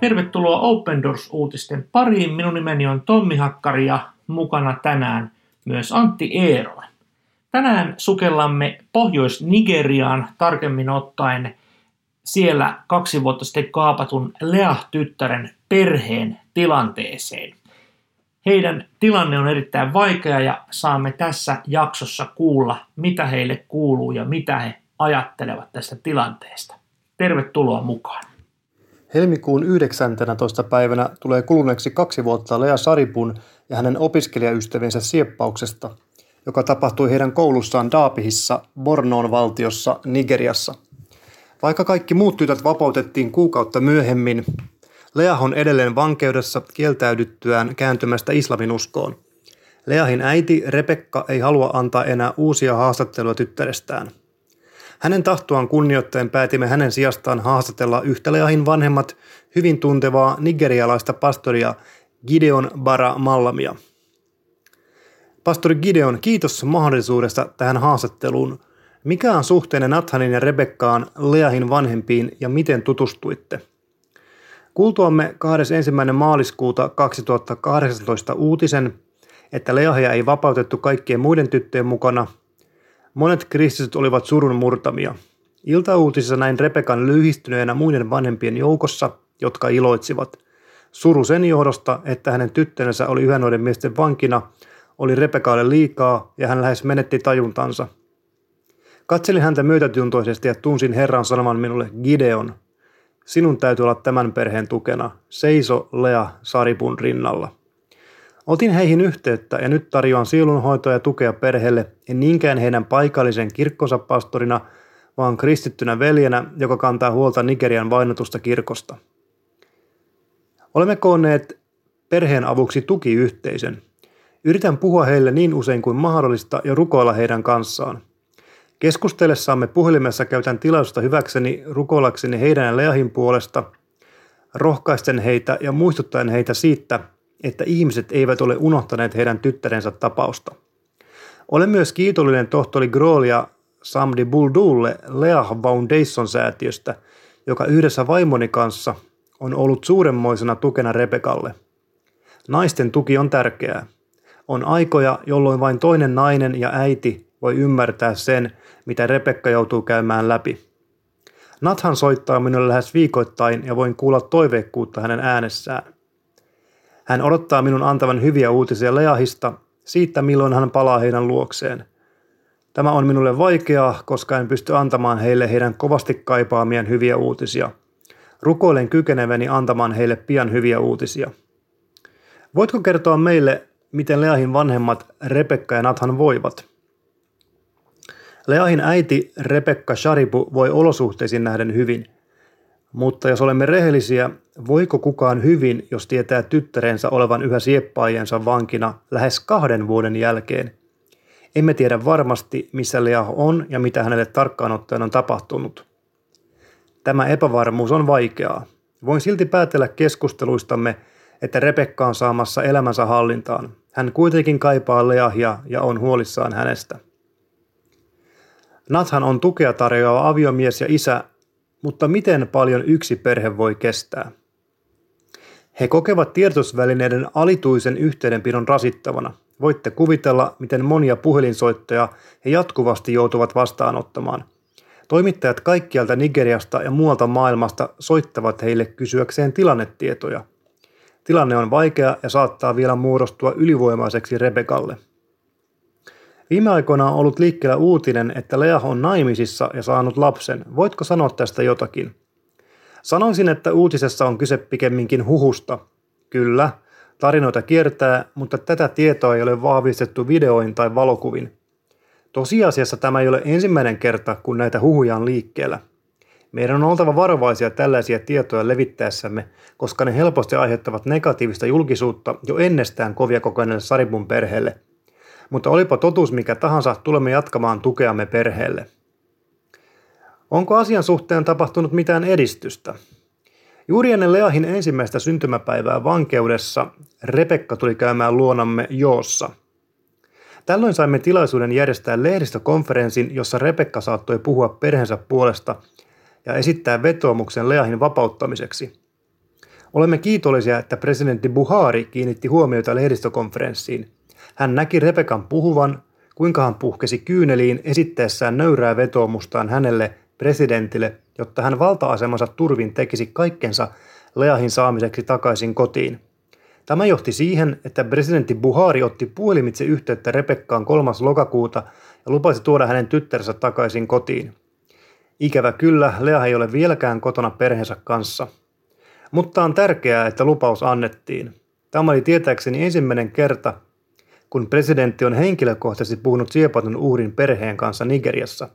Tervetuloa Open Doors-uutisten pariin. Minun nimeni on Tommi Hakkari ja mukana tänään myös Antti Eerola. Tänään sukellamme Pohjois-Nigeriaan, tarkemmin ottaen siellä kaksi vuotta sitten kaapatun Leah-tyttären perheen tilanteeseen. Heidän tilanne on erittäin vaikea ja saamme tässä jaksossa kuulla, mitä heille kuuluu ja mitä he ajattelevat tästä tilanteesta. Tervetuloa mukaan. Helmikuun 19. päivänä tulee kuluneeksi kaksi vuotta Lea Saripun ja hänen opiskelijaystäviensä sieppauksesta, joka tapahtui heidän koulussaan Daapihissa, Bornoon valtiossa, Nigeriassa. Vaikka kaikki muut tytöt vapautettiin kuukautta myöhemmin, Lea on edelleen vankeudessa kieltäydyttyään kääntymästä islaminuskoon. Leahin äiti Rebekka ei halua antaa enää uusia haastatteluja tyttärestään – hänen tahtoaan kunnioittaen päätimme hänen sijastaan haastatella yhtäleahin vanhemmat hyvin tuntevaa nigerialaista pastoria Gideon Bara Mallamia. Pastori Gideon, kiitos mahdollisuudesta tähän haastatteluun. Mikä on suhteenne Nathanin ja Rebekkaan Leahin vanhempiin ja miten tutustuitte? Kuultuamme 21. maaliskuuta 2018 uutisen, että Leahia ei vapautettu kaikkien muiden tyttöjen mukana – Monet kristityt olivat surun murtamia. Iltauutisissa näin Repekan lyhistyneenä muiden vanhempien joukossa, jotka iloitsivat. Suru sen johdosta, että hänen tyttärensä oli yhä noiden miesten vankina, oli Repekalle liikaa ja hän lähes menetti tajuntansa. Katselin häntä myötätuntoisesti ja tunsin Herran sanoman minulle, Gideon, sinun täytyy olla tämän perheen tukena. Seiso Lea Saripun rinnalla. Otin heihin yhteyttä ja nyt tarjoan sielunhoitoa ja tukea perheelle, en niinkään heidän paikallisen kirkkonsa pastorina, vaan kristittynä veljenä, joka kantaa huolta Nigerian vainotusta kirkosta. Olemme koonneet perheen avuksi tukiyhteisön. Yritän puhua heille niin usein kuin mahdollista ja rukoilla heidän kanssaan. Keskustellessamme puhelimessa käytän tilausta hyväkseni rukoilakseni heidän ja Leahin puolesta, rohkaisten heitä ja muistuttaen heitä siitä, että ihmiset eivät ole unohtaneet heidän tyttärensä tapausta. Olen myös kiitollinen tohtori Groolia Samdi Buldulle Leah Foundation-säätiöstä, joka yhdessä vaimoni kanssa on ollut suuremmoisena tukena Rebekalle. Naisten tuki on tärkeää. On aikoja, jolloin vain toinen nainen ja äiti voi ymmärtää sen, mitä Rebekka joutuu käymään läpi. Nathan soittaa minulle lähes viikoittain ja voin kuulla toiveikkuutta hänen äänessään. Hän odottaa minun antavan hyviä uutisia Leahista, siitä milloin hän palaa heidän luokseen. Tämä on minulle vaikeaa, koska en pysty antamaan heille heidän kovasti kaipaamien hyviä uutisia. Rukoilen kykeneväni antamaan heille pian hyviä uutisia. Voitko kertoa meille, miten Leahin vanhemmat Rebekka ja Nathan voivat? Leahin äiti Rebekka Sharibu voi olosuhteisiin nähden hyvin – mutta jos olemme rehellisiä, voiko kukaan hyvin, jos tietää tyttärensä olevan yhä sieppaajiensa vankina lähes kahden vuoden jälkeen? Emme tiedä varmasti, missä Lea on ja mitä hänelle tarkkaan ottaen on tapahtunut. Tämä epävarmuus on vaikeaa. Voin silti päätellä keskusteluistamme, että Rebekka on saamassa elämänsä hallintaan. Hän kuitenkin kaipaa Leahia ja on huolissaan hänestä. Nathan on tukea tarjoava aviomies ja isä, mutta miten paljon yksi perhe voi kestää? He kokevat tiedotusvälineiden alituisen yhteydenpidon rasittavana. Voitte kuvitella, miten monia puhelinsoittoja he jatkuvasti joutuvat vastaanottamaan. Toimittajat kaikkialta Nigeriasta ja muualta maailmasta soittavat heille kysyäkseen tilannetietoja. Tilanne on vaikea ja saattaa vielä muodostua ylivoimaiseksi Rebekalle – Viime aikoina on ollut liikkeellä uutinen, että Lea on naimisissa ja saanut lapsen. Voitko sanoa tästä jotakin? Sanoisin, että uutisessa on kyse pikemminkin huhusta. Kyllä, tarinoita kiertää, mutta tätä tietoa ei ole vahvistettu videoin tai valokuvin. Tosiasiassa tämä ei ole ensimmäinen kerta, kun näitä huhuja on liikkeellä. Meidän on oltava varovaisia tällaisia tietoja levittäessämme, koska ne helposti aiheuttavat negatiivista julkisuutta jo ennestään kovia kokeneelle Saribun perheelle – mutta olipa totuus mikä tahansa, tulemme jatkamaan tukeamme perheelle. Onko asian suhteen tapahtunut mitään edistystä? Juuri ennen Leahin ensimmäistä syntymäpäivää vankeudessa Rebekka tuli käymään luonamme Joossa. Tällöin saimme tilaisuuden järjestää lehdistökonferenssin, jossa Rebekka saattoi puhua perheensä puolesta ja esittää vetoomuksen Leahin vapauttamiseksi. Olemme kiitollisia, että presidentti Buhari kiinnitti huomiota lehdistökonferenssiin. Hän näki Rebekan puhuvan, kuinka hän puhkesi kyyneliin esittäessään nöyrää vetoomustaan hänelle, presidentille, jotta hän valta-asemansa turvin tekisi kaikkensa Leahin saamiseksi takaisin kotiin. Tämä johti siihen, että presidentti Buhari otti puhelimitse yhteyttä Rebekkaan 3. lokakuuta ja lupasi tuoda hänen tyttärsä takaisin kotiin. Ikävä kyllä, Lea ei ole vieläkään kotona perheensä kanssa. Mutta on tärkeää, että lupaus annettiin. Tämä oli tietääkseni ensimmäinen kerta, kun presidentti on henkilökohtaisesti puhunut siepatun uhrin perheen kanssa Nigeriassa.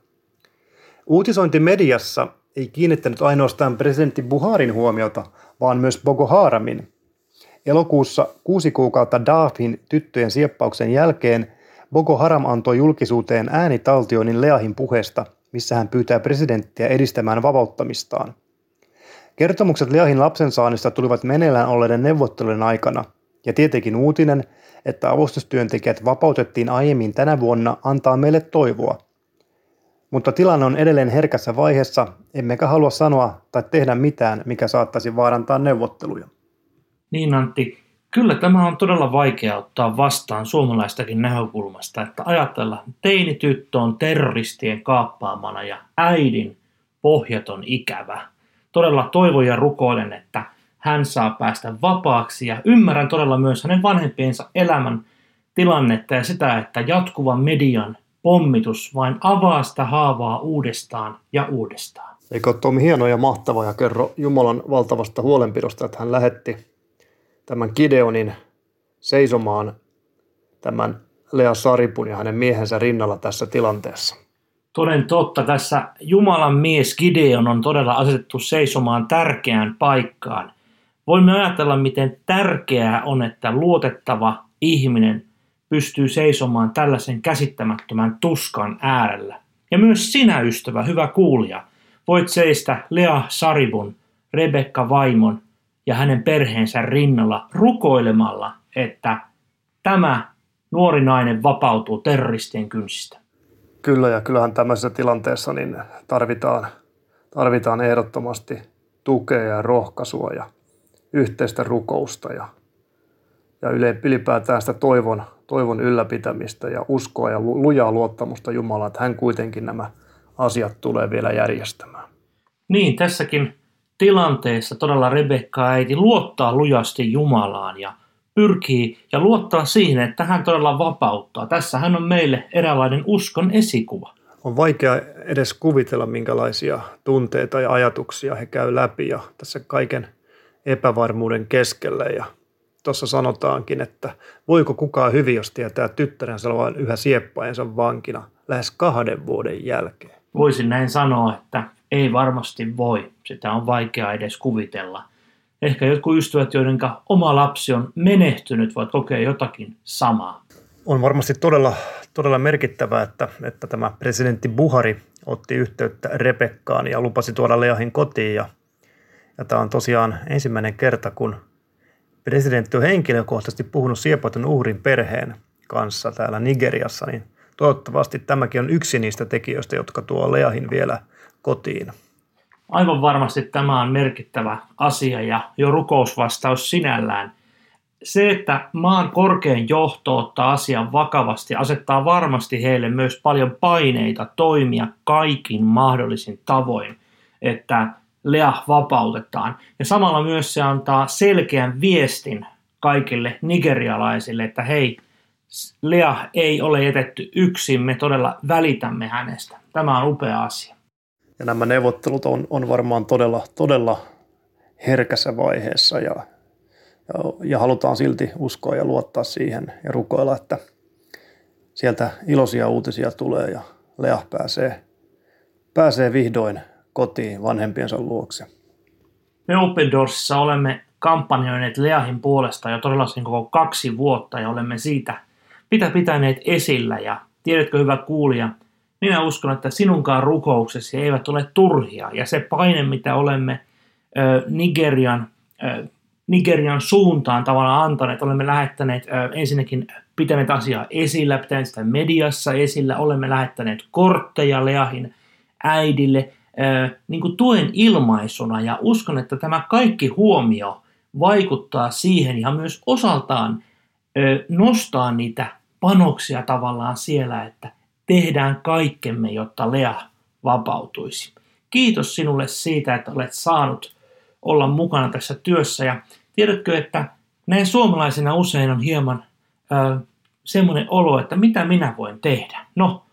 Uutisointi mediassa ei kiinnittänyt ainoastaan presidentti Buharin huomiota, vaan myös Boko Haramin. Elokuussa kuusi kuukautta Daafin tyttöjen sieppauksen jälkeen Boko Haram antoi julkisuuteen äänitaltioinnin Leahin puheesta, missä hän pyytää presidenttiä edistämään vapauttamistaan. Kertomukset Leahin lapsensaannista tulivat meneillään olleiden neuvottelujen aikana, ja tietenkin uutinen, että avustustyöntekijät vapautettiin aiemmin tänä vuonna, antaa meille toivoa. Mutta tilanne on edelleen herkässä vaiheessa, emmekä halua sanoa tai tehdä mitään, mikä saattaisi vaarantaa neuvotteluja. Niin Antti, kyllä tämä on todella vaikea ottaa vastaan suomalaistakin näkökulmasta, että ajatella, teinityttö on terroristien kaappaamana ja äidin pohjaton ikävä. Todella toivon ja rukoilen, että hän saa päästä vapaaksi ja ymmärrän todella myös hänen vanhempiensa elämän tilannetta ja sitä, että jatkuvan median pommitus vain avaa sitä haavaa uudestaan ja uudestaan. Eikö ole Tomi hieno ja mahtava ja kerro Jumalan valtavasta huolenpidosta, että hän lähetti tämän Gideonin seisomaan tämän Lea Saripun ja hänen miehensä rinnalla tässä tilanteessa. Toden totta, tässä Jumalan mies Gideon on todella asetettu seisomaan tärkeään paikkaan. Voimme ajatella, miten tärkeää on, että luotettava ihminen pystyy seisomaan tällaisen käsittämättömän tuskan äärellä. Ja myös sinä, ystävä, hyvä kuulija, voit seistä Lea Saribun, Rebekka vaimon ja hänen perheensä rinnalla rukoilemalla, että tämä nuori nainen vapautuu terroristien kynsistä. Kyllä, ja kyllähän tämmöisessä tilanteessa niin tarvitaan, tarvitaan ehdottomasti tukea ja rohkaisua ja yhteistä rukousta ja, ja ylipäätään sitä toivon, toivon ylläpitämistä ja uskoa ja lujaa luottamusta Jumalaan, että hän kuitenkin nämä asiat tulee vielä järjestämään. Niin, tässäkin tilanteessa todella Rebekka äiti luottaa lujasti Jumalaan ja pyrkii ja luottaa siihen, että hän todella vapauttaa. Tässä hän on meille eräänlainen uskon esikuva. On vaikea edes kuvitella, minkälaisia tunteita ja ajatuksia he käy läpi ja tässä kaiken epävarmuuden keskellä. Ja tuossa sanotaankin, että voiko kukaan hyvin, jos tietää tyttärensä olevan yhä sieppaensa vankina lähes kahden vuoden jälkeen. Voisin näin sanoa, että ei varmasti voi. Sitä on vaikea edes kuvitella. Ehkä jotkut ystävät, joiden oma lapsi on menehtynyt, voivat kokea jotakin samaa. On varmasti todella, todella merkittävää, että, että tämä presidentti Buhari otti yhteyttä Rebekkaan ja lupasi tuoda Leahin kotiin. Ja, ja tämä on tosiaan ensimmäinen kerta, kun presidentti on henkilökohtaisesti puhunut siepatun uhrin perheen kanssa täällä Nigeriassa, niin toivottavasti tämäkin on yksi niistä tekijöistä, jotka tuo Leahin vielä kotiin. Aivan varmasti tämä on merkittävä asia ja jo rukousvastaus sinällään. Se, että maan korkein johto ottaa asian vakavasti, asettaa varmasti heille myös paljon paineita toimia kaikin mahdollisin tavoin, että Lea vapautetaan. Ja samalla myös se antaa selkeän viestin kaikille nigerialaisille, että hei, Lea ei ole jätetty yksin, me todella välitämme hänestä. Tämä on upea asia. Ja nämä neuvottelut on, on varmaan todella, todella herkässä vaiheessa ja, ja, ja halutaan silti uskoa ja luottaa siihen ja rukoilla, että sieltä iloisia uutisia tulee ja Lea pääsee, pääsee vihdoin kotiin vanhempiensa luokse. Me Open Doorsissa olemme kampanjoineet Leahin puolesta jo todella koko kaksi vuotta ja olemme siitä pitää pitäneet esillä. Ja tiedätkö hyvä kuulija, minä uskon, että sinunkaan rukouksesi eivät ole turhia. Ja se paine, mitä olemme ö, Nigerian, ö, Nigerian suuntaan tavallaan antaneet, olemme lähettäneet ö, ensinnäkin pitäneet asiaa esillä, pitäneet sitä mediassa esillä, olemme lähettäneet kortteja Leahin äidille, niin kuin tuen ilmaisuna ja uskon, että tämä kaikki huomio vaikuttaa siihen ja myös osaltaan nostaa niitä panoksia tavallaan siellä, että tehdään kaikkemme, jotta Lea vapautuisi. Kiitos sinulle siitä, että olet saanut olla mukana tässä työssä ja tiedätkö, että näin suomalaisena usein on hieman ö, semmoinen olo, että mitä minä voin tehdä. No,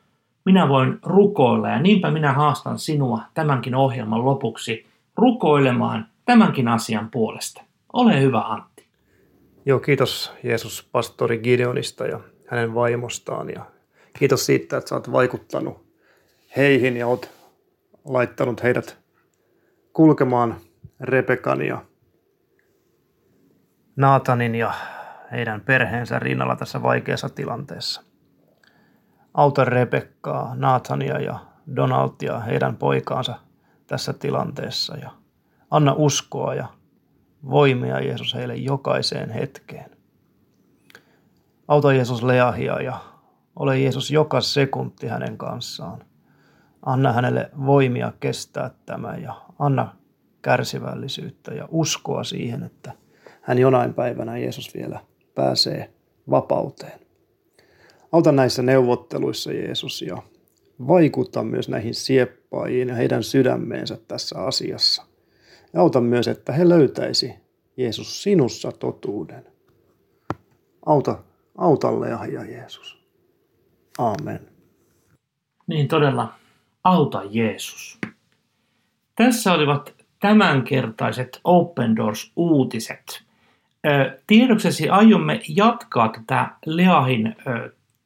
minä voin rukoilla ja niinpä minä haastan sinua tämänkin ohjelman lopuksi rukoilemaan tämänkin asian puolesta. Ole hyvä Antti. Joo, kiitos Jeesus pastori Gideonista ja hänen vaimostaan ja kiitos siitä, että oot vaikuttanut heihin ja oot laittanut heidät kulkemaan Rebekan ja Naatanin ja heidän perheensä rinnalla tässä vaikeassa tilanteessa. Auta Rebekkaa, Nathania ja Donaldia heidän poikaansa tässä tilanteessa ja anna uskoa ja voimia Jeesus heille jokaiseen hetkeen. Auta Jeesus Leahia ja ole Jeesus joka sekunti hänen kanssaan. Anna hänelle voimia kestää tämä ja anna kärsivällisyyttä ja uskoa siihen, että hän jonain päivänä Jeesus vielä pääsee vapauteen. Auta näissä neuvotteluissa Jeesus ja vaikuta myös näihin sieppaajiin ja heidän sydämeensä tässä asiassa. Ja auta myös, että he löytäisi Jeesus sinussa totuuden. Auta, auta Leahia Jeesus. Amen. Niin todella, auta Jeesus. Tässä olivat tämänkertaiset Open Doors-uutiset. Tiedoksesi aiomme jatkaa tätä Leahin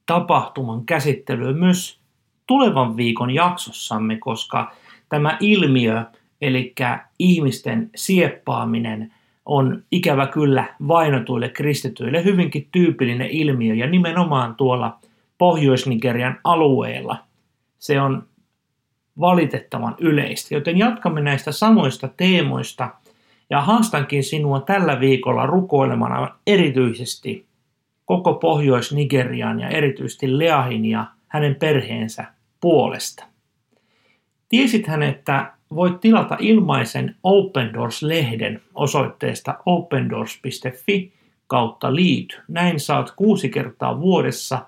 tapahtuman käsittelyä myös tulevan viikon jaksossamme, koska tämä ilmiö, eli ihmisten sieppaaminen, on ikävä kyllä vainotuille kristityille hyvinkin tyypillinen ilmiö ja nimenomaan tuolla Pohjois-Nigerian alueella se on valitettavan yleistä. Joten jatkamme näistä samoista teemoista ja haastankin sinua tällä viikolla rukoilemaan erityisesti koko Pohjois-Nigerian ja erityisesti Leahin ja hänen perheensä puolesta. Tiesithän, että voit tilata ilmaisen Open Doors-lehden osoitteesta opendoors.fi kautta liity. Näin saat kuusi kertaa vuodessa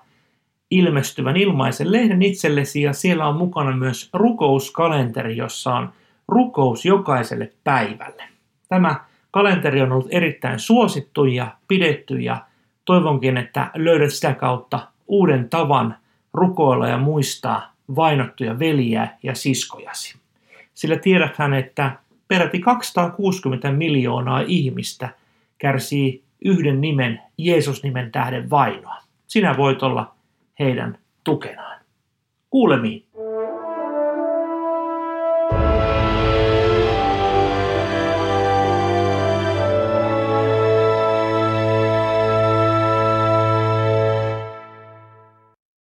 ilmestyvän ilmaisen lehden itsellesi ja siellä on mukana myös rukouskalenteri, jossa on rukous jokaiselle päivälle. Tämä kalenteri on ollut erittäin suosittu ja pidetty ja toivonkin, että löydät sitä kautta uuden tavan rukoilla ja muistaa vainottuja veliä ja siskojasi. Sillä tiedäthän, että peräti 260 miljoonaa ihmistä kärsii yhden nimen, Jeesus-nimen tähden vainoa. Sinä voit olla heidän tukenaan. Kuulemiin.